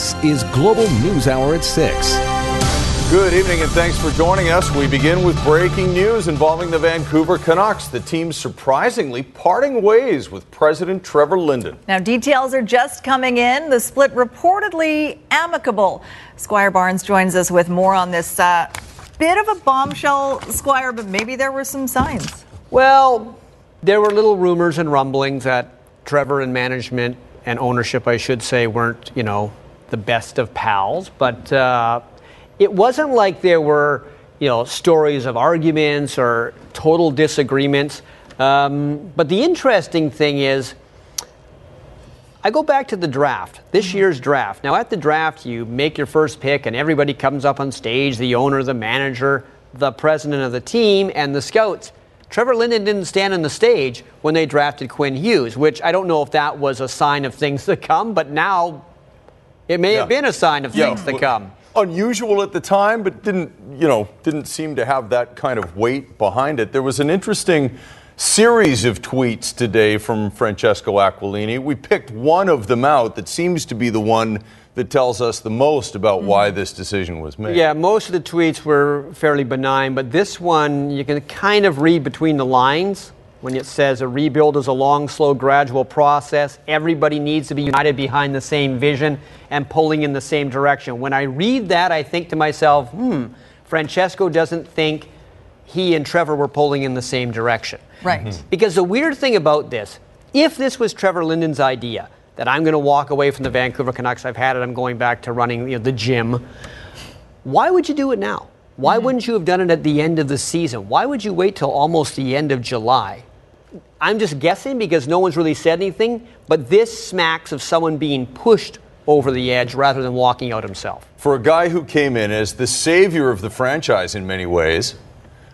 This is Global News Hour at 6. Good evening and thanks for joining us. We begin with breaking news involving the Vancouver Canucks. The team surprisingly parting ways with President Trevor Linden. Now, details are just coming in. The split reportedly amicable. Squire Barnes joins us with more on this uh, bit of a bombshell, Squire, but maybe there were some signs. Well, there were little rumors and rumblings that Trevor and management and ownership, I should say, weren't, you know, the best of pals. But uh, it wasn't like there were, you know, stories of arguments or total disagreements. Um, but the interesting thing is, I go back to the draft, this mm-hmm. year's draft. Now, at the draft, you make your first pick, and everybody comes up on stage the owner, the manager, the president of the team, and the scouts. Trevor Linden didn't stand on the stage when they drafted Quinn Hughes, which I don't know if that was a sign of things to come, but now it may yeah. have been a sign of yeah. things to come. Unusual at the time, but didn't, you know, didn't seem to have that kind of weight behind it. There was an interesting series of tweets today from Francesco Aquilini. We picked one of them out that seems to be the one that tells us the most about why mm-hmm. this decision was made. Yeah, most of the tweets were fairly benign, but this one you can kind of read between the lines when it says a rebuild is a long, slow, gradual process. Everybody needs to be united behind the same vision and pulling in the same direction. When I read that, I think to myself, hmm, Francesco doesn't think he and Trevor were pulling in the same direction. Right. Mm-hmm. Because the weird thing about this, if this was Trevor Linden's idea, that I'm going to walk away from the Vancouver Canucks. I've had it. I'm going back to running you know, the gym. Why would you do it now? Why mm-hmm. wouldn't you have done it at the end of the season? Why would you wait till almost the end of July? I'm just guessing because no one's really said anything, but this smacks of someone being pushed over the edge rather than walking out himself. For a guy who came in as the savior of the franchise in many ways,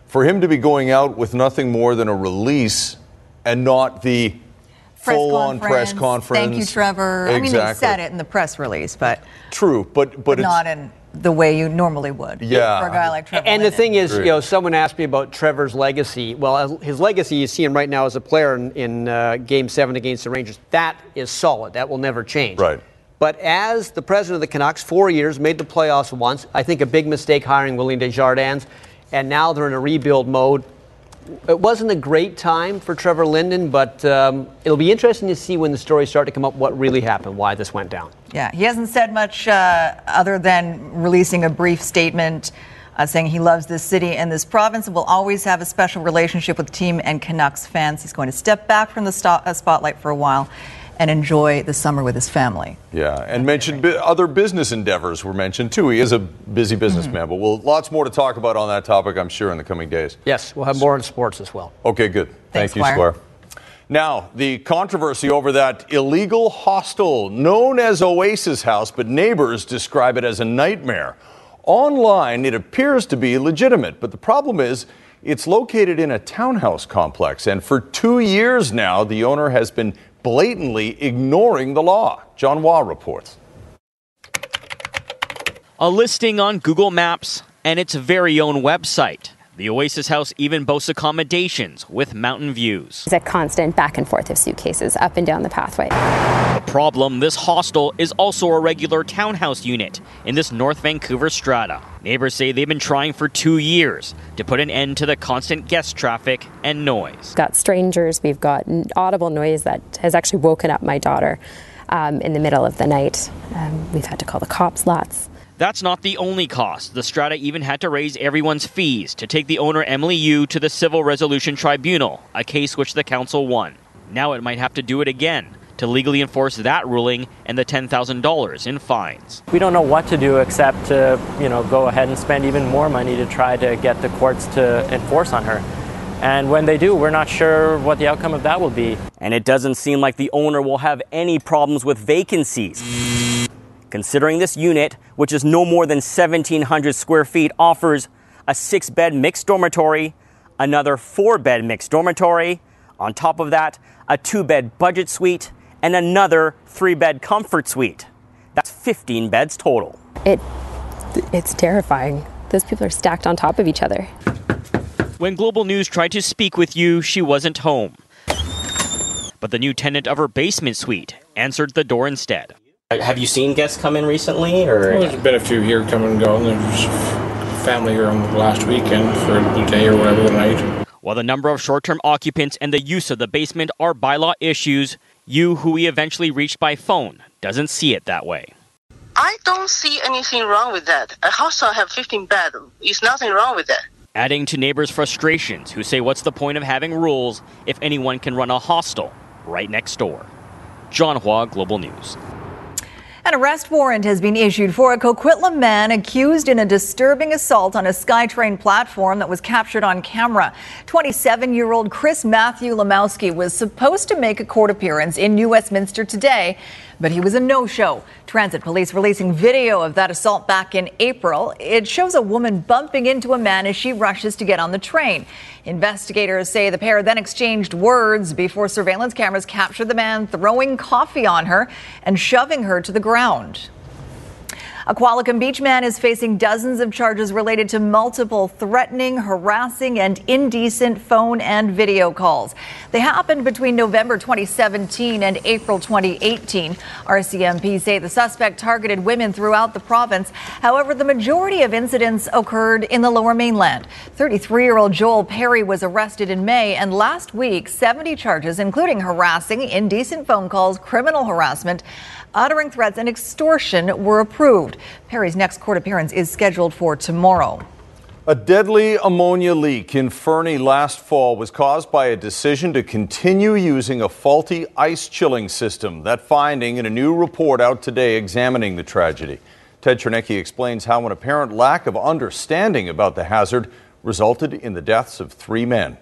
for him to be going out with nothing more than a release and not the full on press conference. Thank you, Trevor. Exactly. I mean, they said it in the press release, but true, but but, but not in the way you normally would. Yeah. For a guy like Trevor. And Linden. the thing is, you know, someone asked me about Trevor's legacy. Well, his legacy, you see him right now as a player in, in uh, Game Seven against the Rangers. That is solid. That will never change. Right. But as the president of the Canucks, four years, made the playoffs once. I think a big mistake hiring William Desjardins, and now they're in a rebuild mode it wasn't a great time for Trevor Linden, but um, it'll be interesting to see when the stories start to come up what really happened, why this went down. Yeah, he hasn't said much uh, other than releasing a brief statement uh, saying he loves this city and this province and will always have a special relationship with team and Canucks fans. He's going to step back from the sto- uh, spotlight for a while and enjoy the summer with his family. Yeah, and mentioned bi- other business endeavors were mentioned too. He is a busy businessman, mm-hmm. but we'll lots more to talk about on that topic, I'm sure, in the coming days. Yes, we'll have more on sports as well. Okay, good. Thanks, Thank you, Squire. Now, the controversy over that illegal hostel known as Oasis House, but neighbors describe it as a nightmare. Online, it appears to be legitimate, but the problem is it's located in a townhouse complex, and for two years now, the owner has been blatantly ignoring the law. John Hua reports. A listing on Google Maps and its very own website. The Oasis House even boasts accommodations with mountain views. It's a constant back and forth of suitcases up and down the pathway. The problem this hostel is also a regular townhouse unit in this North Vancouver strata. Neighbors say they've been trying for two years to put an end to the constant guest traffic and noise. We've got strangers, we've got audible noise that has actually woken up my daughter um, in the middle of the night. Um, we've had to call the cops lots. That's not the only cost. The Strata even had to raise everyone's fees to take the owner Emily Yu to the Civil Resolution Tribunal, a case which the council won. Now it might have to do it again to legally enforce that ruling and the $10,000 in fines. We don't know what to do except to, you know, go ahead and spend even more money to try to get the courts to enforce on her. And when they do, we're not sure what the outcome of that will be. And it doesn't seem like the owner will have any problems with vacancies. Considering this unit, which is no more than 1,700 square feet, offers a six bed mixed dormitory, another four bed mixed dormitory, on top of that, a two bed budget suite, and another three bed comfort suite. That's 15 beds total. It, it's terrifying. Those people are stacked on top of each other. When Global News tried to speak with Yu, she wasn't home. But the new tenant of her basement suite answered the door instead. Have you seen guests come in recently, or well, there's been a few here come and go, and there's family here on the last weekend for the day or whatever the night. While the number of short-term occupants and the use of the basement are bylaw issues, Yu, who we eventually reached by phone, doesn't see it that way. I don't see anything wrong with that. A hostel have 15 beds. It's nothing wrong with that. Adding to neighbors' frustrations who say what's the point of having rules if anyone can run a hostel right next door. John Hua, Global News. An arrest warrant has been issued for a Coquitlam man accused in a disturbing assault on a SkyTrain platform that was captured on camera. 27 year old Chris Matthew Lamowski was supposed to make a court appearance in New Westminster today but he was a no show. Transit police releasing video of that assault back in April. It shows a woman bumping into a man as she rushes to get on the train. Investigators say the pair then exchanged words before surveillance cameras captured the man throwing coffee on her and shoving her to the ground. A Qualicum Beach man is facing dozens of charges related to multiple threatening, harassing, and indecent phone and video calls. They happened between November 2017 and April 2018. RCMP say the suspect targeted women throughout the province. However, the majority of incidents occurred in the lower mainland. 33 year old Joel Perry was arrested in May, and last week, 70 charges, including harassing, indecent phone calls, criminal harassment, uttering threats, and extortion were approved. Perry's next court appearance is scheduled for tomorrow. A deadly ammonia leak in Fernie last fall was caused by a decision to continue using a faulty ice chilling system. That finding in a new report out today examining the tragedy. Ted Chernecki explains how an apparent lack of understanding about the hazard resulted in the deaths of three men.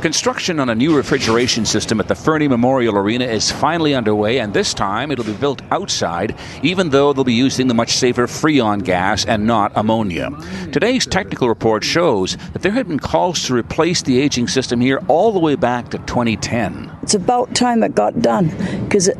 Construction on a new refrigeration system at the Fernie Memorial Arena is finally underway, and this time it'll be built outside, even though they'll be using the much safer Freon gas and not ammonia. Today's technical report shows that there had been calls to replace the aging system here all the way back to 2010. It's about time it got done, because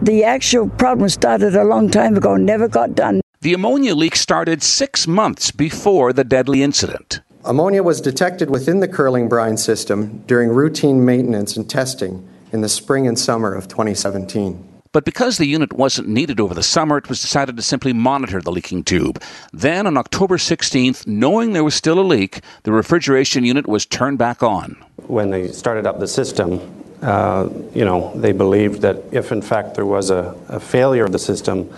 the actual problem started a long time ago and never got done. The ammonia leak started six months before the deadly incident. Ammonia was detected within the curling brine system during routine maintenance and testing in the spring and summer of 2017. But because the unit wasn't needed over the summer, it was decided to simply monitor the leaking tube. Then, on October 16th, knowing there was still a leak, the refrigeration unit was turned back on. When they started up the system, uh, you know, they believed that if in fact there was a, a failure of the system,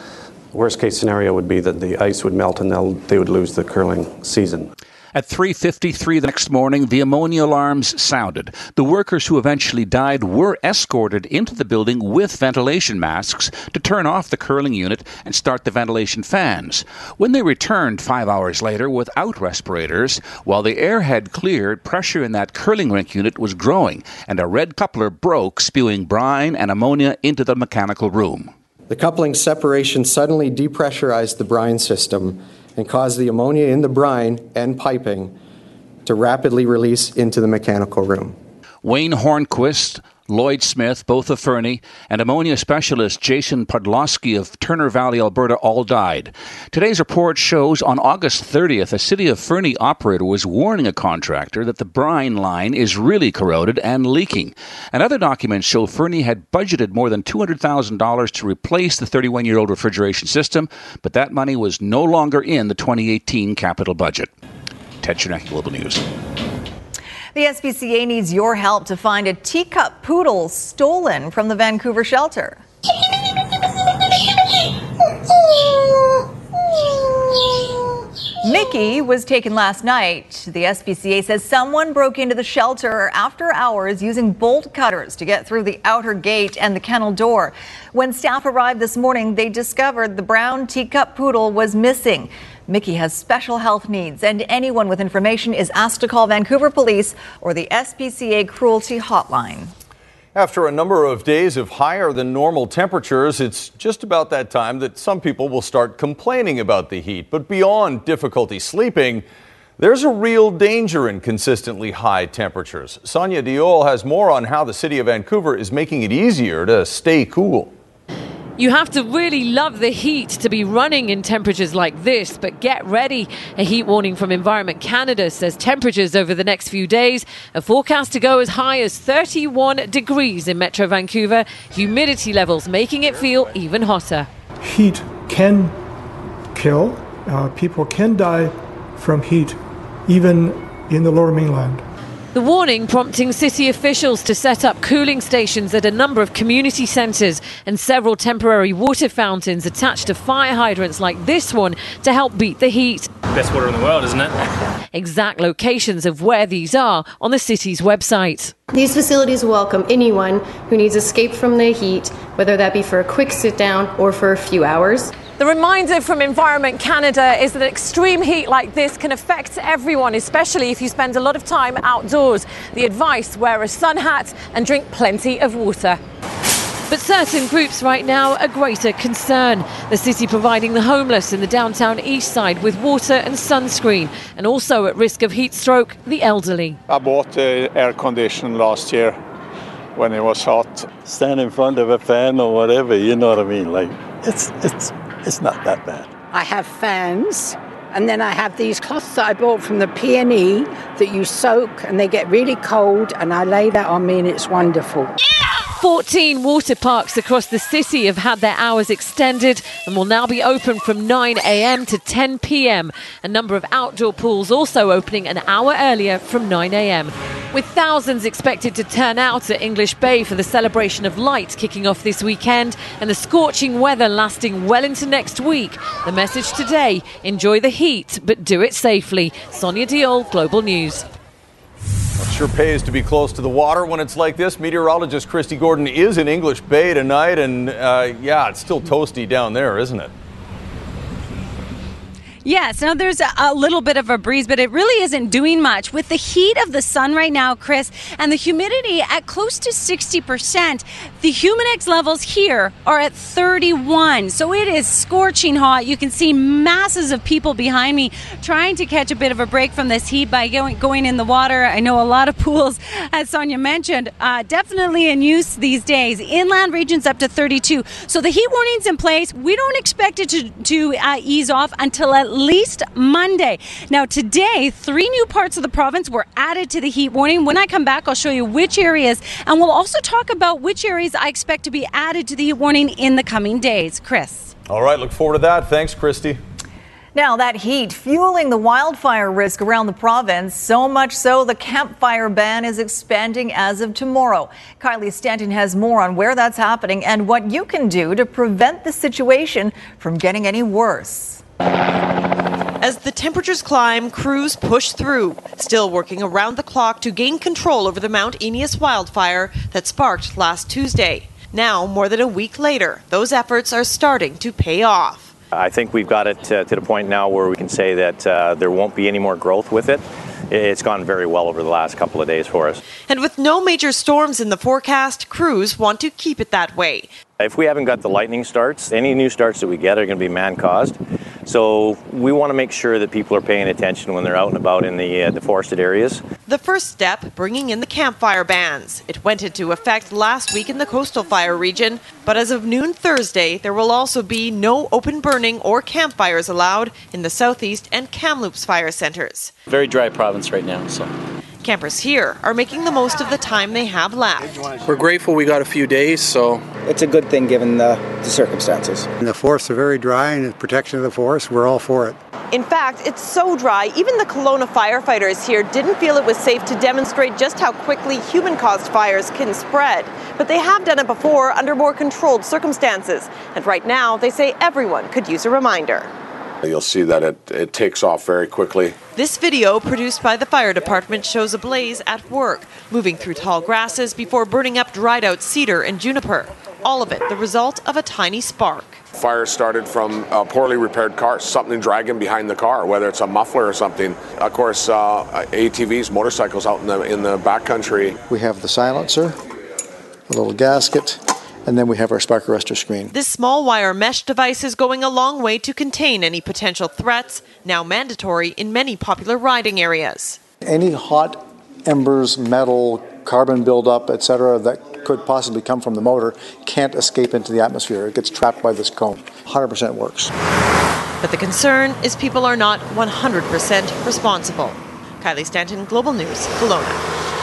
worst case scenario would be that the ice would melt and they would lose the curling season. At 3:53 the next morning, the ammonia alarms sounded. The workers who eventually died were escorted into the building with ventilation masks to turn off the curling unit and start the ventilation fans. When they returned 5 hours later without respirators, while the air had cleared, pressure in that curling rink unit was growing and a red coupler broke, spewing brine and ammonia into the mechanical room. The coupling separation suddenly depressurized the brine system and cause the ammonia in the brine and piping to rapidly release into the mechanical room. Wayne Hornquist, Lloyd Smith, both of Fernie, and ammonia specialist Jason Podloski of Turner Valley, Alberta, all died. Today's report shows on August 30th, a City of Fernie operator was warning a contractor that the brine line is really corroded and leaking. And other documents show Fernie had budgeted more than $200,000 to replace the 31 year old refrigeration system, but that money was no longer in the 2018 capital budget. Ted Chernecki, Global News. The SPCA needs your help to find a teacup poodle stolen from the Vancouver shelter. Mickey was taken last night. The SPCA says someone broke into the shelter after hours using bolt cutters to get through the outer gate and the kennel door. When staff arrived this morning, they discovered the brown teacup poodle was missing. Mickey has special health needs, and anyone with information is asked to call Vancouver Police or the SPCA Cruelty Hotline. After a number of days of higher than normal temperatures, it's just about that time that some people will start complaining about the heat. But beyond difficulty sleeping, there's a real danger in consistently high temperatures. Sonia Deol has more on how the city of Vancouver is making it easier to stay cool. You have to really love the heat to be running in temperatures like this, but get ready. A heat warning from Environment Canada says temperatures over the next few days are forecast to go as high as 31 degrees in Metro Vancouver, humidity levels making it feel even hotter. Heat can kill. Uh, people can die from heat, even in the lower mainland. The warning prompting city officials to set up cooling stations at a number of community centres and several temporary water fountains attached to fire hydrants like this one to help beat the heat. Best water in the world, isn't it? Exact locations of where these are on the city's website. These facilities welcome anyone who needs escape from the heat, whether that be for a quick sit down or for a few hours. The reminder from Environment Canada is that extreme heat like this can affect everyone, especially if you spend a lot of time outdoors. The advice wear a sun hat and drink plenty of water. But certain groups right now are greater concern. The city providing the homeless in the downtown east side with water and sunscreen, and also at risk of heat stroke, the elderly. I bought the air condition last year when it was hot. Stand in front of a fan or whatever, you know what I mean? Like, it's, it's it's not that bad. I have fans, and then I have these cloths that I bought from the PNE that you soak, and they get really cold, and I lay that on me, and it's wonderful. 14 water parks across the city have had their hours extended and will now be open from 9 a.m. to 10 p.m. A number of outdoor pools also opening an hour earlier from 9 a.m. With thousands expected to turn out at English Bay for the celebration of light kicking off this weekend and the scorching weather lasting well into next week, the message today enjoy the heat but do it safely. Sonia Deol, Global News. It sure pays to be close to the water when it's like this. Meteorologist Kristi Gordon is in English Bay tonight, and uh, yeah, it's still toasty down there, isn't it? Yes, now there's a, little bit of a breeze, but it really isn't doing much. With the heat of the sun right now, Chris, and the humidity at close to 60%, the Humidex levels here are at 31. So it is scorching hot. You can see masses of people behind me trying to catch a bit of a break from this heat by going, going in the water. I know a lot of pools, as Sonia mentioned, uh, definitely in use these days. Inland regions up to 32. So the heat warning's in place. We don't expect it to, to uh, ease off until at least Monday. Now, today, three new parts of the province were added to the heat warning. When I come back, I'll show you which areas, and we'll also talk about which areas I expect to be added to the heat warning in the coming days. Chris. All right, look forward to that. Thanks, Kristi. Now, that heat fueling the wildfire risk around the province, so much so the campfire ban is expanding as of tomorrow. Kylie Stanton has more on where that's happening and what you can do to prevent the situation from getting any worse. As the temperatures climb, crews push through, still working around the clock to gain control over the Mount Eneas wildfire that sparked last Tuesday. Now, more than a week later, those efforts are starting to pay off. I think we've got it uh, to the point now where we can say that uh, there won't be any more growth with it. It's gone very well over the last couple of days for us. And with no major storms in the forecast, crews want to keep it that way. If we haven't got the lightning starts, any new starts that we get are going to be man caused. So we want to make sure that people are paying attention when they're out and about in the, uh, the forested areas. The first step, bringing in the campfire bans. It went into effect last week in the coastal fire region, but as of noon Thursday, there will also be no open burning or campfires allowed in the southeast and Kamloops fire centers. Very dry province right now, so. Campers here are making the most of the time they have left. We're grateful we got a few days, so. It's a good thing given the, the circumstances. And the forests are very dry, and the protection of the forest, we're all for it. In fact, it's so dry, even the Kelowna firefighters here didn't feel it was safe to demonstrate just how quickly human caused fires can spread. But they have done it before under more controlled circumstances. And right now, they say everyone could use a reminder. You'll see that it, it takes off very quickly. This video, produced by the fire department, shows a blaze at work, moving through tall grasses before burning up dried out cedar and juniper. All of it the result of a tiny spark. Fire started from a poorly repaired car, something dragging behind the car, whether it's a muffler or something. Of course, uh, ATVs, motorcycles out in the in the backcountry. We have the silencer, a little gasket, and then we have our spark arrestor screen. This small wire mesh device is going a long way to contain any potential threats, now mandatory in many popular riding areas. Any hot embers, metal, carbon buildup, etc., that could possibly come from the motor can't escape into the atmosphere. It gets trapped by this cone. 100% works. But the concern is people are not 100% responsible. Kylie Stanton, Global News, Kelowna.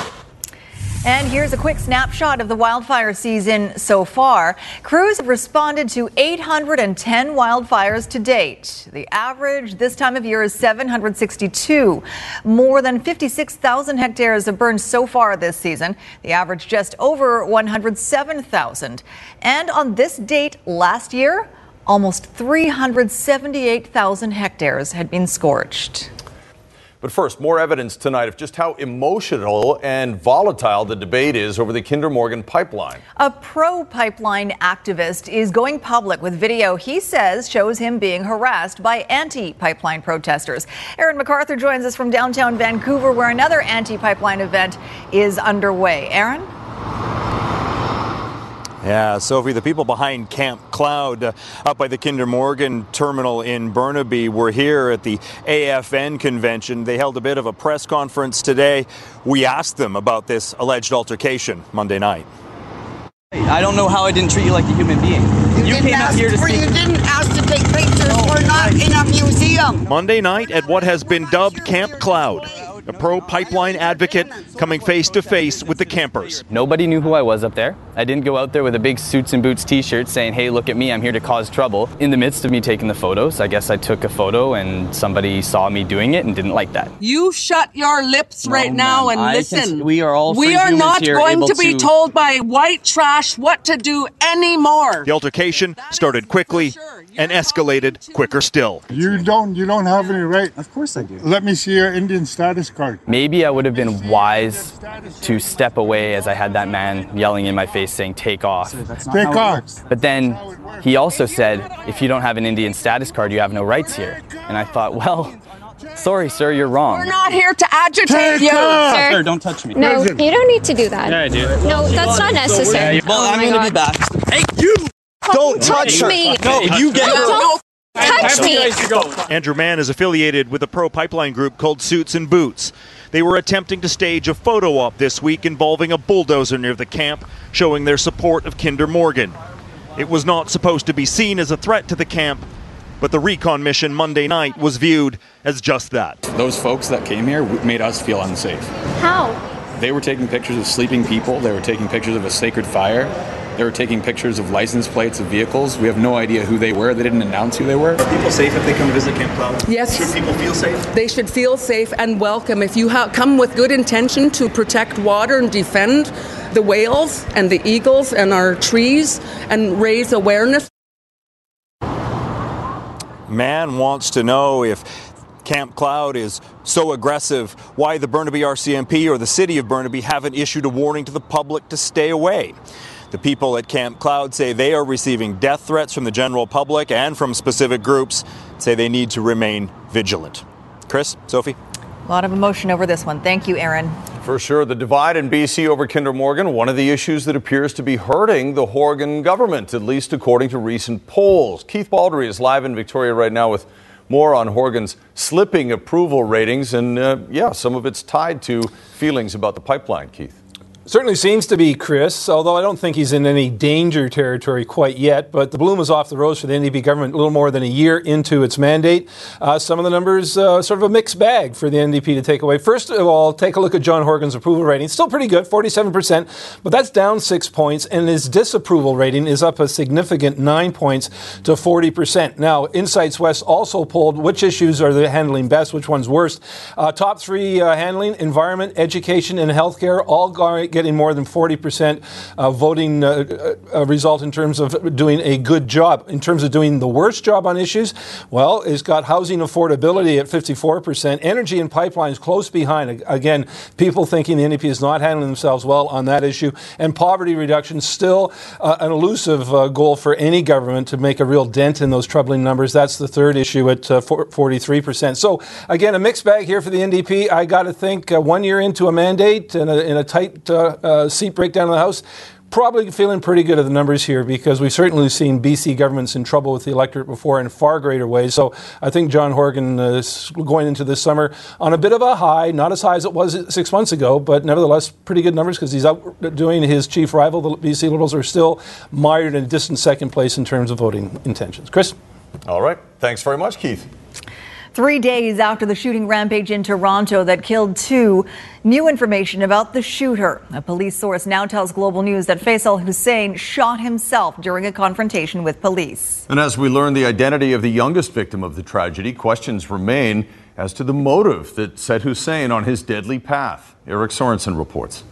And here's a quick snapshot of the wildfire season so far. Crews have responded to 810 wildfires to date. The average this time of year is 762. More than 56,000 hectares have burned so far this season. The average just over 107,000. And on this date last year, almost 378,000 hectares had been scorched. But first, more evidence tonight of just how emotional and volatile the debate is over the Kinder Morgan pipeline. A pro pipeline activist is going public with video he says shows him being harassed by anti pipeline protesters. Aaron McArthur joins us from downtown Vancouver, where another anti pipeline event is underway. Aaron? Yeah, Sophie, the people behind Camp Cloud uh, up by the Kinder Morgan terminal in Burnaby were here at the AFN convention. They held a bit of a press conference today. We asked them about this alleged altercation Monday night. I don't know how I didn't treat you like a human being. You, came out here to for, speak. You didn't ask to take pictures. We're not in a museum. Monday night at what has been dubbed Camp Cloud. A pro pipeline advocate coming face to face with the campers. Nobody knew who I was up there. I didn't go out there with a big suits and boots t shirt saying, hey, look at me, I'm here to cause trouble. In the midst of me taking the photos, I guess I took a photo and somebody saw me doing it and didn't like that. You shut your lips No, right now ma'am. and I listen. can- we are all We are not here going to be to- told by white trash what to do anymore. The altercation started quickly and escalated quicker still. You don't. You don't have any right. Of course I do. Let me see your Indian status card. Maybe I would have been wise to step away as I had that man yelling in my face saying, take off. Take off. But then he also said, if you don't have an Indian status card, you have no rights here. And I thought, well, sorry, sir, you're wrong. We're not here to agitate you. Sir, don't touch me. No, you don't need to do that. Yeah, I do. No, that's not necessary. Well, Oh I'm my going to be back. Hey, you! Don't touch touch me. No, you get her. Don't touch me. Andrew Mann is affiliated with a pro pipeline group called Suits and Boots. They were attempting to stage a photo op this week involving a bulldozer near the camp, showing their support of Kinder Morgan. It was not supposed to be seen as a threat to the camp, but the recon mission Monday night was viewed as just that. Those folks that came here made us feel unsafe. How? They were taking pictures of sleeping people, they were taking pictures of a sacred fire, they were taking pictures of license plates of vehicles. We have no idea who they were, they didn't announce who they were. Are people safe if they come visit Camp Cloud? Yes. Should people feel safe? They should feel safe and welcome. If you ha- come with good intention to protect water and defend the whales and the eagles and our trees and raise awareness. Man wants to know if Camp Cloud is so aggressive, why the Burnaby RCMP or the city of Burnaby haven't issued a warning to the public to stay away. The people at Camp Cloud say they are receiving death threats from the general public and from specific groups, say they need to remain vigilant. Chris, Sophie? A lot of emotion over this one. Thank you, Aaron. For sure, the divide in BC over Kinder Morgan, one of the issues that appears to be hurting the Horgan government, at least according to recent polls. Keith Baldrey is live in Victoria right now with more on Horgan's slipping approval ratings, and uh, yeah, some of it's tied to feelings about the pipeline, Keith. Certainly seems to be Chris, although I don't think he's in any danger territory quite yet. But the bloom is off the rose for the NDP government a little more than a year into its mandate. Uh, some of the numbers, uh, sort of a mixed bag for the NDP to take away. First of all, take a look at John Horgan's approval rating. Still pretty good, 47%, but that's down six points, and his disapproval rating is up a significant nine points to 40%. Now, Insights West also polled which issues are they handling best, which one's worst. Uh, top three uh, handling environment, education, and healthcare, all gar- getting more than 40% uh, voting uh, uh, result in terms of doing a good job. In terms of doing the worst job on issues, well, it's got housing affordability at 54%, energy and pipelines close behind. Again, people thinking the NDP is not handling themselves well on that issue, and poverty reduction still uh, an elusive uh, goal for any government to make a real dent in those troubling numbers. That's the third issue at uh, 43%. So again, a mixed bag here for the NDP. I got to think uh, one year into a mandate and in a tight uh, uh, seat breakdown in the House. probably feeling pretty good at the numbers here because we've certainly seen BC governments in trouble with the electorate before in far greater ways. So I think John Horgan is going into this summer on a bit of a high, not as high as it was six months ago, but nevertheless pretty good numbers because he's outdoing his chief rival. The BC Liberals are still mired in a distant second place in terms of voting intentions. Chris? All right. Thanks very much, Keith. Three days after the shooting rampage in Toronto that killed two, new information about the shooter. A police source now tells Global News that Faisal Hussain shot himself during a confrontation with police. And as we learn the identity of the youngest victim of the tragedy, questions remain as to the motive that set Hussain on his deadly path. Eric Sorensen reports.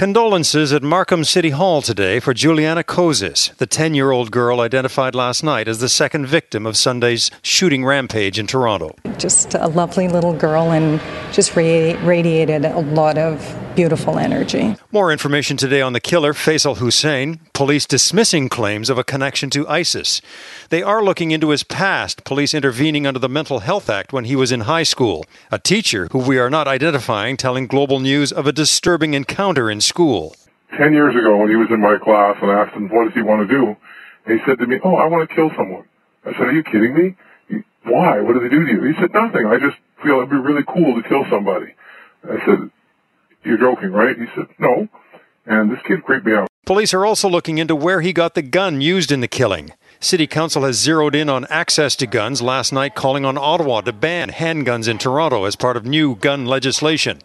Condolences at Markham City Hall today for Juliana Kozis, the 10 year old girl identified last night as the second victim of Sunday's shooting rampage in Toronto. Just a lovely little girl and just radi- radiated a lot of beautiful energy. More information today on the killer, Faisal Hussain. Police dismissing claims of a connection to ISIS. They are looking into his past, police intervening under the Mental Health Act when he was in high school. A teacher, who we are not identifying, telling Global News of a disturbing encounter in school. Ten years ago, when he was in my class, and I asked him, What does he want to do? And he said to me, Oh, I want to kill someone. I said, Are you kidding me? Why? What did they do to you? He said, Nothing. I just feel it'd be really cool to kill somebody. I said, You're joking, right? He said, No. And this kid creeped me out. Police are also looking into where he got the gun used in the killing. City Council has zeroed in on access to guns last night, calling on Ottawa to ban handguns in Toronto as part of new gun legislation.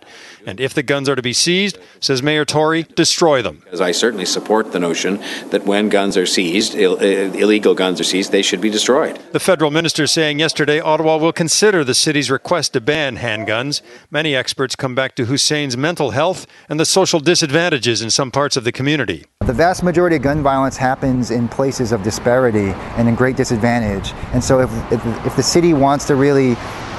And if the guns are to be seized, says Mayor Tory, destroy them. As I certainly support the notion that when guns are seized, Ill- uh, illegal guns are seized, they should be destroyed. The federal minister saying yesterday Ottawa will consider the city's request to ban handguns. Many experts come back to Hussain's mental health and the social disadvantages in some parts of the community. The vast majority of gun violence happens in places of disparity and in great disadvantage. And so, if, if, if, the city wants to really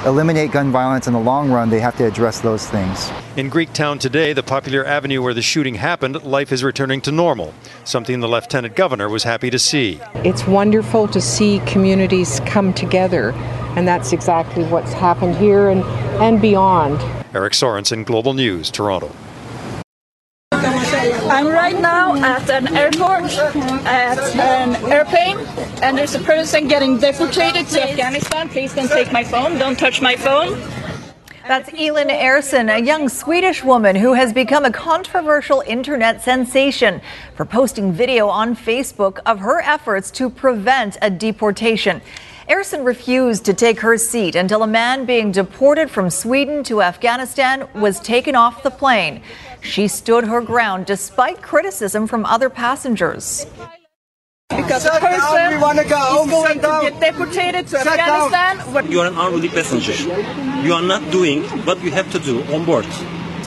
eliminate gun violence in the long run, they have to address those things. In Greektown today, the popular avenue where the shooting happened, life is returning to normal, something the lieutenant governor was happy to see. It's wonderful to see communities come together, and that's exactly what's happened here and, and beyond. Eric Sorensen, Global News, Toronto. At an airport, at an airplane, and there's a person getting deported to Afghanistan. Please don't take my phone. Don't touch my phone. That's Elin Ersson, a young Swedish woman who has become a controversial internet sensation for posting video on Facebook of her efforts to prevent a deportation. Ersson refused to take her seat until a man being deported from Sweden to Afghanistan was taken off the plane. She stood her ground despite criticism from other passengers. Because the person we want to go. is going to get deported to Afghanistan. You are an unruly passenger. You are not doing what you have to do on board.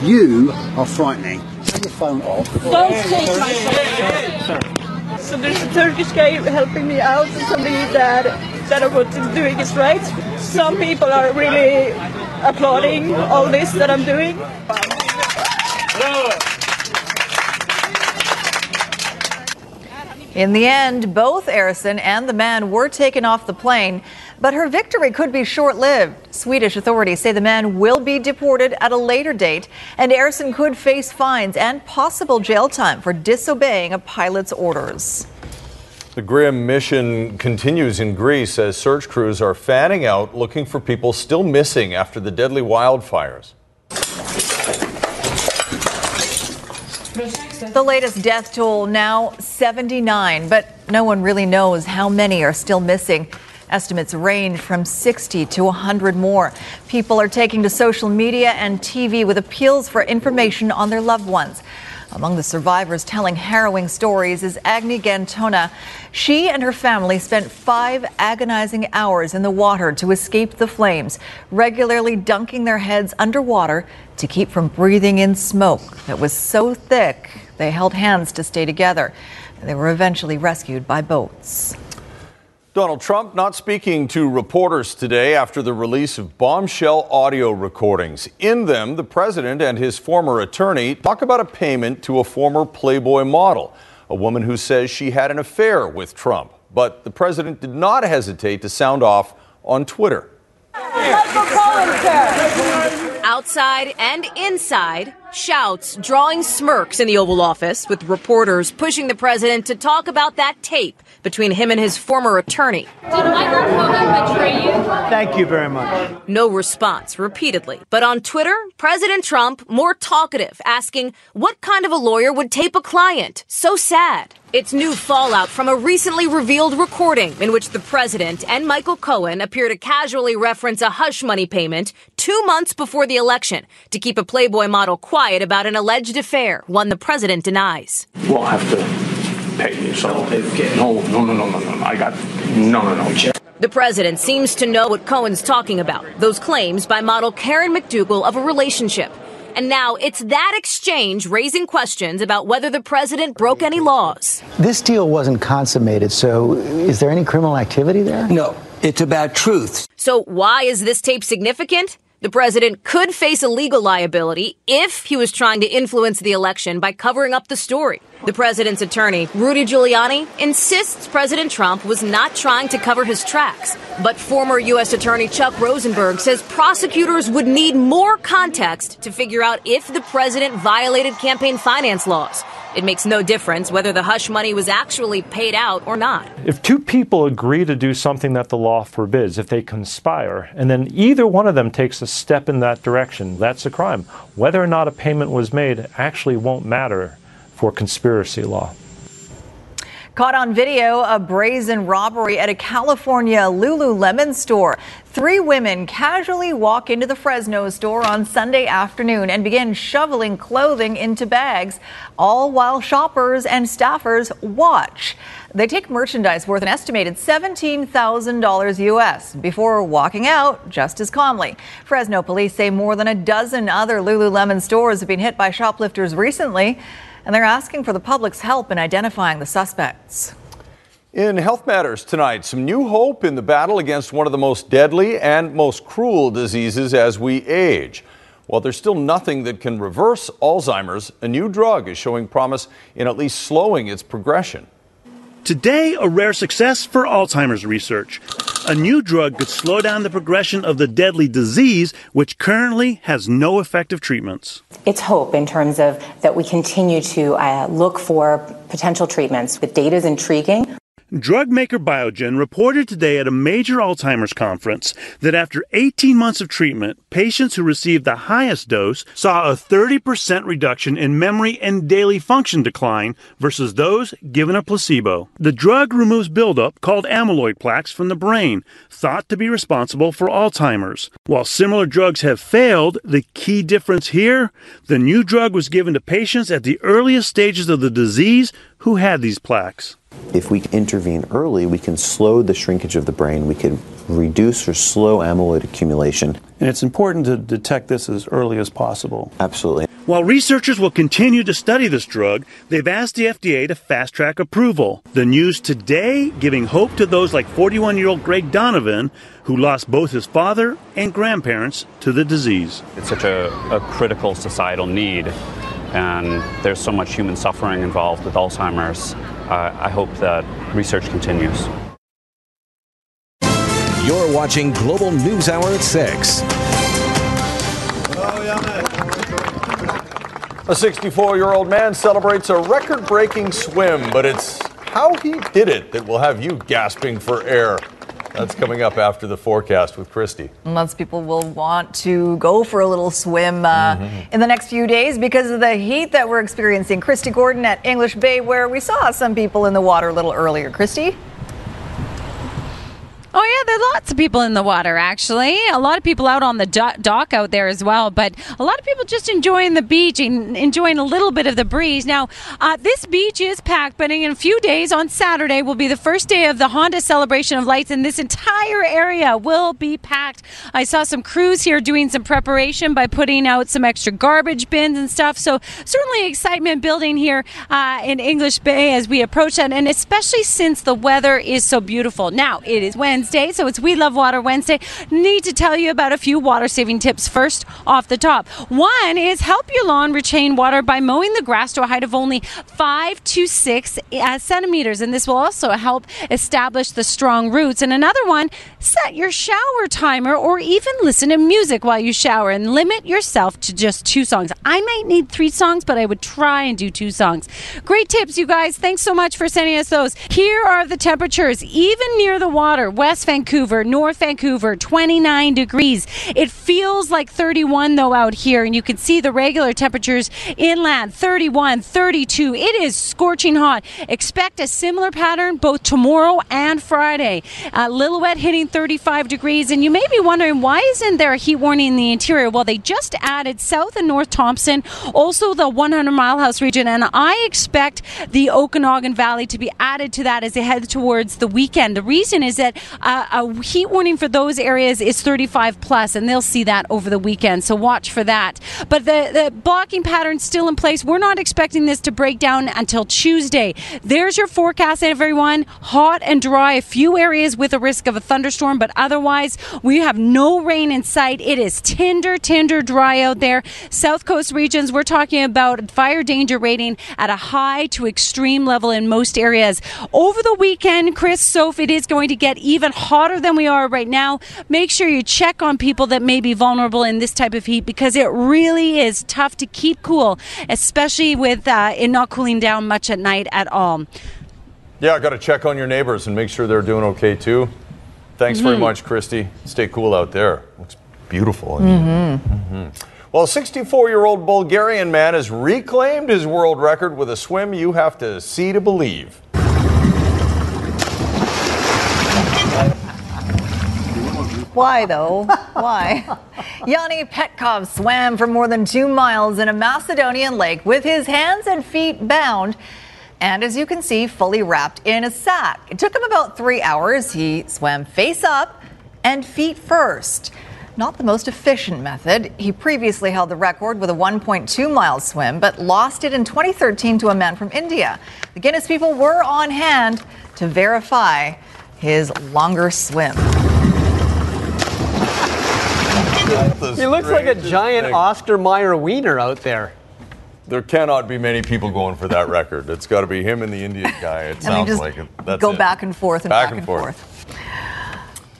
You are frightening. Take your phone off. Don't take my phone. So there's a Turkish guy helping me out and telling me that that what I'm doing is right. Some people are really applauding all this that I'm doing. In the end, both Ersson and the man were taken off the plane, but her victory could be short lived. Swedish authorities say the man will be deported at a later date, and Ersson could face fines and possible jail time for disobeying a pilot's orders. The grim mission continues in Greece as search crews are fanning out looking for people still missing after the deadly wildfires. The latest death toll now 79, but no one really knows how many are still missing. Estimates range from 60 to 100 more. People are taking to social media and TV with appeals for information on their loved ones. Among the survivors telling harrowing stories is Agni Gantona. She and her family spent five agonizing hours in the water to escape the flames, regularly dunking their heads underwater to keep from breathing in smoke that was so thick they held hands to stay together. They were eventually rescued by boats. Donald Trump not speaking to reporters today after the release of bombshell audio recordings. In them, the president and his former attorney talk about a payment to a former Playboy model, a woman who says she had an affair with Trump. But the president did not hesitate to sound off on Twitter. Outside and inside, shouts drawing smirks in the Oval Office, with reporters pushing the president to talk about that tape between him and his former attorney. Did Michael Cohen betray you? Thank you very much. No response repeatedly. But on Twitter, President Trump more talkative, asking what kind of a lawyer would tape a client. So sad. It's new fallout from a recently revealed recording in which the president and Michael Cohen appear to casually reference a hush money payment two months before the election to keep a Playboy model quiet about an alleged affair, one the president denies. We'll have to pay you. So no, no, no, no, no, no. I got no, no, no. The president seems to know what Cohen's talking about. Those claims by model Karen McDougal of a relationship. And now it's that exchange raising questions about whether the president broke any laws. This deal wasn't consummated, so is there any criminal activity there? No, it's about truth. So why is this tape significant? The president could face a legal liability if he was trying to influence the election by covering up the story. The president's attorney, Rudy Giuliani, insists President Trump was not trying to cover his tracks. But former U.S. Attorney Chuck Rosenberg says prosecutors would need more context to figure out if the president violated campaign finance laws. It makes no difference whether the hush money was actually paid out or not. If two people agree to do something that the law forbids, if they conspire, and then either one of them takes a step in that direction, that's a crime. Whether or not a payment was made actually won't matter for conspiracy law. Caught on video, a brazen robbery at a California Lululemon store. Three women casually walk into the Fresno store on Sunday afternoon and begin shoveling clothing into bags, all while shoppers and staffers watch. They take merchandise worth an estimated $17,000 US before walking out just as calmly. Fresno police say more than a dozen other Lululemon stores have been hit by shoplifters recently and they're asking for the public's help in identifying the suspects. In Health Matters tonight, some new hope in the battle against one of the most deadly and most cruel diseases as we age. While there's still nothing that can reverse Alzheimer's, a new drug is showing promise in at least slowing its progression. Today, a rare success for Alzheimer's research. A new drug could slow down the progression of the deadly disease, which currently has no effective treatments. It's hope in terms of that we continue to uh, look for potential treatments. The data is intriguing. Drug maker Biogen reported today at a major Alzheimer's conference that after 18 months of treatment, patients who received the highest dose saw a 30% reduction in memory and daily function decline versus those given a placebo. The drug removes buildup called amyloid plaques from the brain, thought to be responsible for Alzheimer's. While similar drugs have failed, the key difference here the new drug was given to patients at the earliest stages of the disease who had these plaques. If we intervene early, we can slow the shrinkage of the brain, we can reduce or slow amyloid accumulation. And it's important to detect this as early as possible. Absolutely. While researchers will continue to study this drug, they've asked the FDA to fast track approval. The news today giving hope to those like 41 year old Greg Donovan, who lost both his father and grandparents to the disease. It's such a, a critical societal need, and there's so much human suffering involved with Alzheimer's. Uh, I hope that research continues. You're watching Global News Hour at 6. A 64 year old man celebrates a record breaking swim, but it's how he did it that will have you gasping for air. That's coming up after the forecast with Kristi. Lots of people will want to go for a little swim uh, mm-hmm. in the next few days because of the heat that we're experiencing. Kristi Gordon at English Bay, where we saw some people in the water a little earlier. Kristi? Oh, yeah, there are lots of people in the water, actually. A lot of people out on the dock out there as well, but a lot of people just enjoying the beach and enjoying a little bit of the breeze. Now, uh, this beach is packed, but in a few days on Saturday will be the first day of the Honda celebration of lights, and this entire area will be packed. I saw some crews here doing some preparation by putting out some extra garbage bins and stuff. So, certainly excitement building here uh, in English Bay as we approach that, and especially since the weather is so beautiful. Now, it is Wednesday. Wednesday, so it's We Love Water Wednesday. Need to tell you about a few water saving tips first off the top. One is help your lawn retain water by mowing the grass to a height of only five to six uh, centimeters, and this will also help establish the strong roots. And another one, set your shower timer or even listen to music while you shower and limit yourself to just two songs. I might need three songs, but I would try and do two songs. Great tips, you guys. Thanks so much for sending us those. Here are the temperatures, even near the water. Vancouver, North Vancouver, 29 degrees. It feels like 31 though out here, and you can see the regular temperatures inland 31, 32. It is scorching hot. Expect a similar pattern both tomorrow and Friday. Uh, Lillooet hitting 35 degrees, and you may be wondering why isn't there a heat warning in the interior? Well, they just added South and North Thompson, also the 100 Mile House region, and I expect the Okanagan Valley to be added to that as they head towards the weekend. The reason is that uh, a heat warning for those areas is 35 plus, and they'll see that over the weekend. So watch for that. But the, the blocking pattern's still in place. We're not expecting this to break down until Tuesday. There's your forecast, everyone. Hot and dry. A few areas with a risk of a thunderstorm, but otherwise, we have no rain in sight. It is tender, tender dry out there. South Coast regions, we're talking about fire danger rating at a high to extreme level in most areas. Over the weekend, Chris, Soph, it is going to get even hotter than we are right now. Make sure you check on people that may be vulnerable in this type of heat because it really is tough to keep cool, especially with uh, it not cooling down much at night at all. Yeah, I got to check on your neighbors and make sure they're doing okay too. Thanks very Mhm. much, Kristi. Stay cool out there. Looks beautiful. in here. Mhm. Well, 64 year old Bulgarian man has reclaimed his world record with a swim you have to see to believe. Why, though? Why? Yanni Petkov swam for more than two miles in a Macedonian lake with his hands and feet bound. And as you can see, fully wrapped in a sack. It took him about three hours. He swam face up and feet first. Not the most efficient method. He previously held the record with a 1.2 mile swim, but lost it in 2013 to a man from India. The Guinness people were on hand to verify his longer swim. He looks like a giant Oscar Mayer wiener out there. There cannot be many people going for that record. It's got to be him and the Indian guy. It sounds just like it. That's go it. back and forth and back, and forth.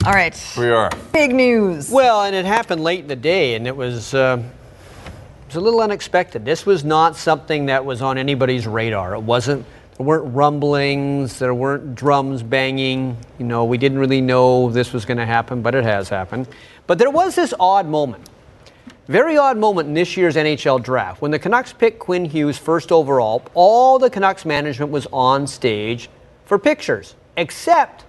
All right. We are. Big news. Well, and it happened late in the day, and it was uh, it was a little unexpected. This was not something that was on anybody's radar. It wasn't. There weren't rumblings. There weren't drums banging. You know, we didn't really know this was going to happen, but it has happened. But there was this odd moment. Very odd moment in this year's NHL draft. When the Canucks picked Quinn Hughes first overall, all the Canucks management was on stage for pictures, except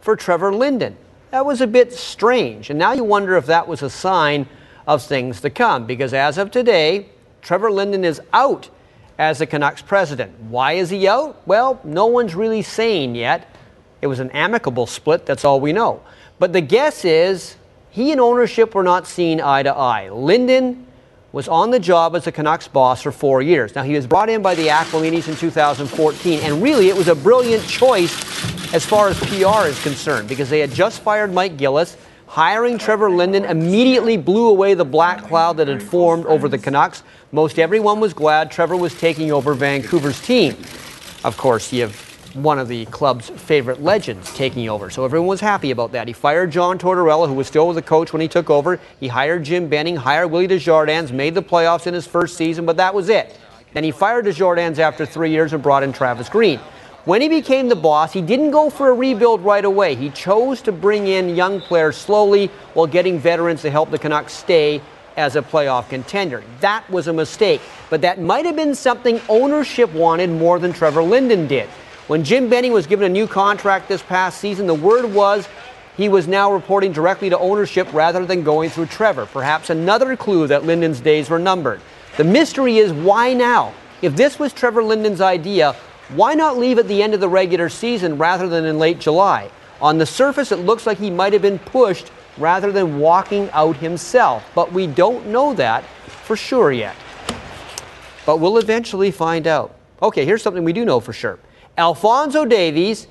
for Trevor Linden. That was a bit strange. And now you wonder if that was a sign of things to come, because as of today, Trevor Linden is out as the Canucks president. Why is he out? Well, no one's really saying yet. It was an amicable split, that's all we know. But the guess is he and ownership were not seen eye to eye. Linden was on the job as the Canucks boss for four years. Now, he was brought in by the Aquilinis in 2014, and really it was a brilliant choice as far as PR is concerned because they had just fired Mike Gillis. Hiring Trevor Linden immediately blew away the black cloud that had formed over the Canucks. Most everyone was glad Trevor was taking over Vancouver's team. Of course, you have one of the club's favorite legends taking over. So everyone was happy about that. He fired John Tortorella, who was still the coach when he took over. He hired Jim Benning, hired Willie Desjardins, made the playoffs in his first season, but that was it. Then he fired Desjardins after three years and brought in Travis Green. When he became the boss, he didn't go for a rebuild right away. He chose to bring in young players slowly while getting veterans to help the Canucks stay as a playoff contender. That was a mistake, but that might have been something ownership wanted more than Trevor Linden did. When Jim Benning was given a new contract this past season, the word was he was now reporting directly to ownership rather than going through Trevor. Perhaps another clue that Linden's days were numbered. The mystery is why now? If this was Trevor Linden's idea, why not leave at the end of the regular season rather than in late July? On the surface, it looks like he might have been pushed rather than walking out himself, but we don't know that for sure yet. But we'll eventually find out. Okay, here's something we do know for sure. Alfonso Davies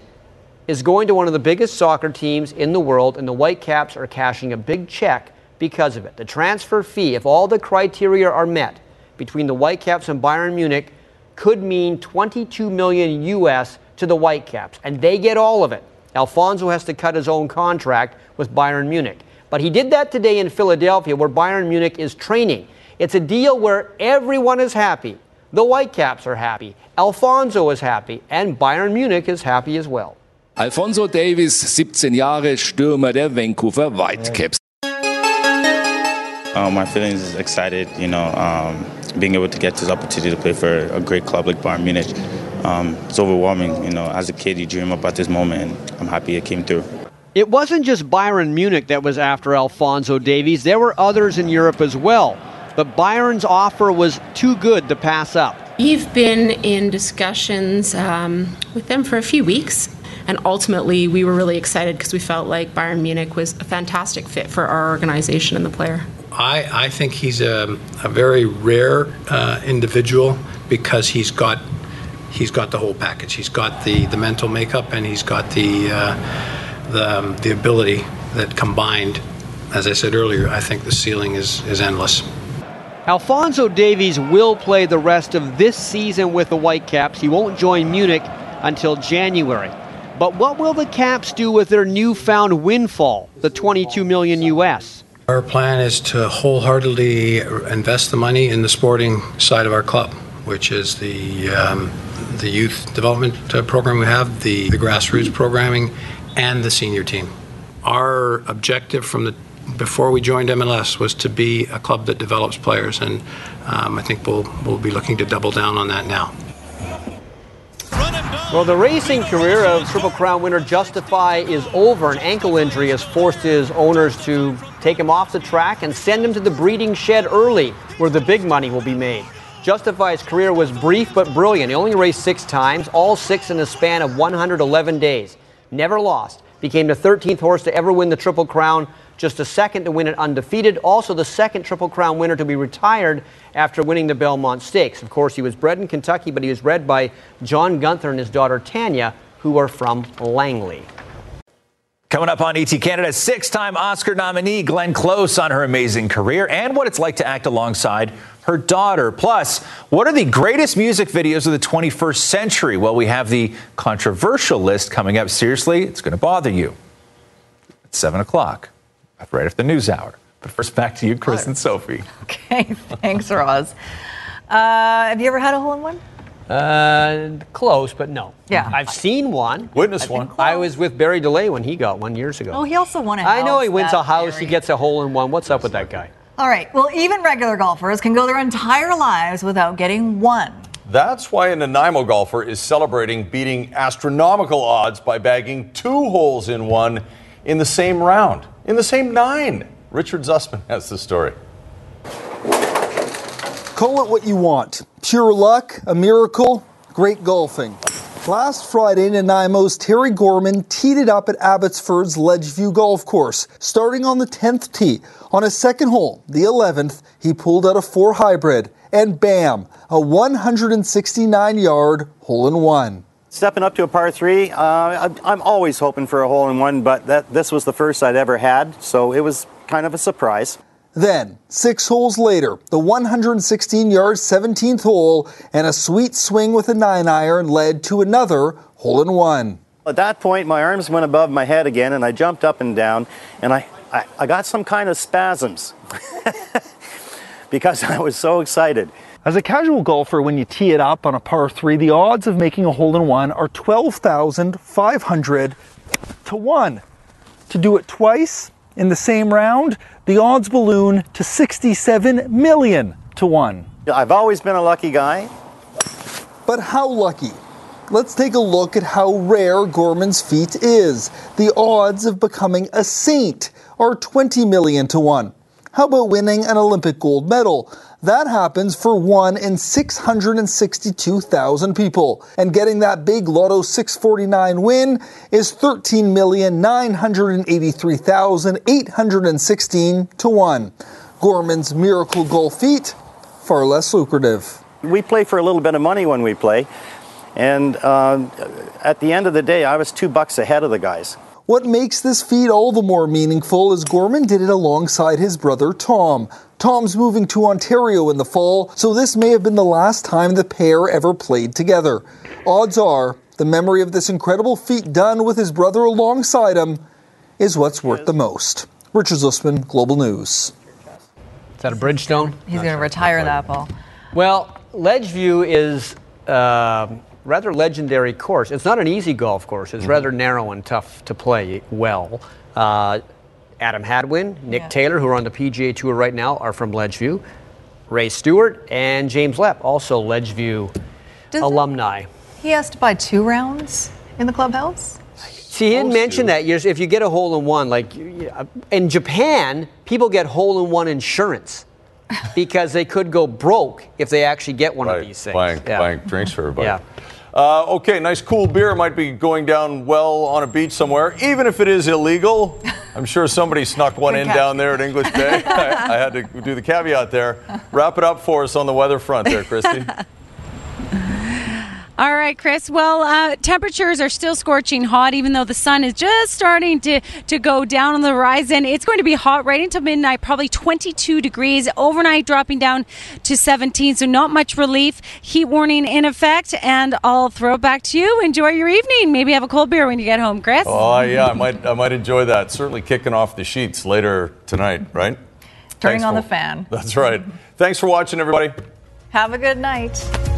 is going to one of the biggest soccer teams in the world, and the Whitecaps are cashing a big check because of it. The transfer fee, if all the criteria are met between the Whitecaps and Bayern Munich, could mean 22 million US to the Whitecaps, and they get all of it. Alfonso has to cut his own contract with Bayern Munich. But he did that today in Philadelphia, where Bayern Munich is training. It's a deal where everyone is happy. The Whitecaps are happy, Alfonso is happy, and Bayern Munich is happy as well. Alfonso Davies, 17 Jahre, Stürmer der Vancouver Whitecaps. Uh, my feelings is excited, you know, um, being able to get this opportunity to play for a great club like Bayern Munich. Um, it's overwhelming, you know. As a kid, you dream about this moment, and I'm happy it came through. It wasn't just Bayern Munich that was after Alfonso Davies. There were others in Europe as well. But Bayern's offer was too good to pass up. We've been in discussions um, with them for a few weeks. And ultimately, we were really excited because we felt like Bayern Munich was a fantastic fit for our organization and the player. I, I think he's a, a very rare uh, individual because he's got he's got the whole package. He's got the, the mental makeup and he's got the uh, the, um, the ability that combined. As I said earlier, I think the ceiling is, is endless. Alfonso Davies will play the rest of this season with the Whitecaps. He won't join Munich until January. But what will the Caps do with their newfound windfall, the 22 million US? Our plan is to wholeheartedly invest the money in the sporting side of our club, which is the um, the youth development uh, program we have, the, the grassroots programming, and the senior team. Our objective from the before we joined MLS was to be a club that develops players, and um, I think we'll we'll be looking to double down on that now. Well, the racing career of Triple Crown winner Justify is over. An ankle injury has forced his owners to take him off the track and send him to the breeding shed early, where the big money will be made. Justify's career was brief but brilliant. He only raced six times, all six in a span of 111 days. Never lost. Became the 13th horse to ever win the Triple Crown, just a second to win it undefeated. Also, the second Triple Crown winner to be retired after winning the Belmont Stakes. Of course, he was bred in Kentucky, but he was bred by John Gunther and his daughter Tanya, who are from Langley. Coming up on ET Canada, six time Oscar nominee Glenn Close on her amazing career and what it's like to act alongside her daughter. Plus, what are the greatest music videos of the 21st century? Well, we have the controversial list coming up. Seriously, it's going to bother you. It's 7 o'clock, right after the news hour. But first, back to you, Chris and Sophie. Okay, thanks, Roz. Uh, have you ever had a hole in one? Uh, close, but no. Yeah. I've seen one. Witness one. I was with Barry DeLay when he got one years ago. Oh, he also won a I know he wins a house, Barry. he gets a hole in one. What's up with that guy? All right. Well, even regular golfers can go their entire lives without getting one. That's why a Nanaimo golfer is celebrating beating astronomical odds by bagging two holes in one in the same round, in the same nine. Richard Zussman has the story. Call it what you want. Pure luck, a miracle, great golfing. Last Friday, Nanaimo's Terry Gorman teed it up at Abbotsford's Ledgeview Golf Course, starting on the 10th tee. On his second hole, the 11th, he pulled out a four hybrid, and bam, a 169 yard hole in one. Stepping up to a par three, uh, I- I'm always hoping for a hole in one, but that this was the first I'd ever had, so it was kind of a surprise. Then, six holes later, the 116 yard 17th hole and a sweet swing with a 9 iron led to another hole in one. At that point, my arms went above my head again, and I jumped up and down, and I, I, I got some kind of spasms because I was so excited. As a casual golfer, when you tee it up on a par three, the odds of making a hole in one are 12,500 to 1. To do it twice in the same round, the odds balloon to 67 million to 1. I've always been a lucky guy. But how lucky? Let's take a look at how rare Gorman's feat is. The odds of becoming a saint are 20 million to 1. How about winning an Olympic gold medal? That happens for 1 in 662,000 people. And getting that big Lotto 649 win is 13,983,816 to 1. Gorman's miracle goal feat, far less lucrative. We play for a little bit of money when we play, And uh, at the end of the day, I was two bucks ahead of the guys. What makes this feat all the more meaningful is Gorman did it alongside his brother Tom. Tom's moving to Ontario in the fall, so this may have been the last time the pair ever played together. Odds are, the memory of this incredible feat done with his brother alongside him is what's worth the most. Richard Zussman, Global News. Is that a Bridgestone? He's going to retire that ball. Well, Ledgeview is uh, rather legendary course. It's not an easy golf course. It's rather narrow and tough to play well. Uh, Adam Hadwin, Nick Yeah. Taylor, who are on the PGA Tour right now, are from Ledgeview. Ray Stewart and James Lepp, also Ledgeview Does- alumni. He has to buy two rounds in the clubhouse. See, he didn't mention that. You're- If you get a hole in one, like uh, in Japan, people get hole in one insurance because they could go broke if they actually get one of these things. Buying, Yeah. buying drinks for everybody. Yeah. Uh, okay, nice cool beer might be going down well on a beach somewhere, even if it is illegal. I'm sure somebody snuck one in down there at English Bay. I, I had to do the caveat there. Wrap it up for us on the weather front there, Kristi. All right, Chris. Well, uh, temperatures are still scorching hot, even though the sun is just starting to, to go down on the horizon. It's going to be hot right until midnight, probably 22 degrees. Overnight, dropping down to 17, so not much relief. Heat warning in effect, and I'll throw it back to you. Enjoy your evening. Maybe have a cold beer when you get home, Chris. Oh yeah, I might I might enjoy that. Certainly kicking off the sheets later tonight, right? Turning Thanks on the fan. That's right. Thanks for watching, everybody. Have a good night.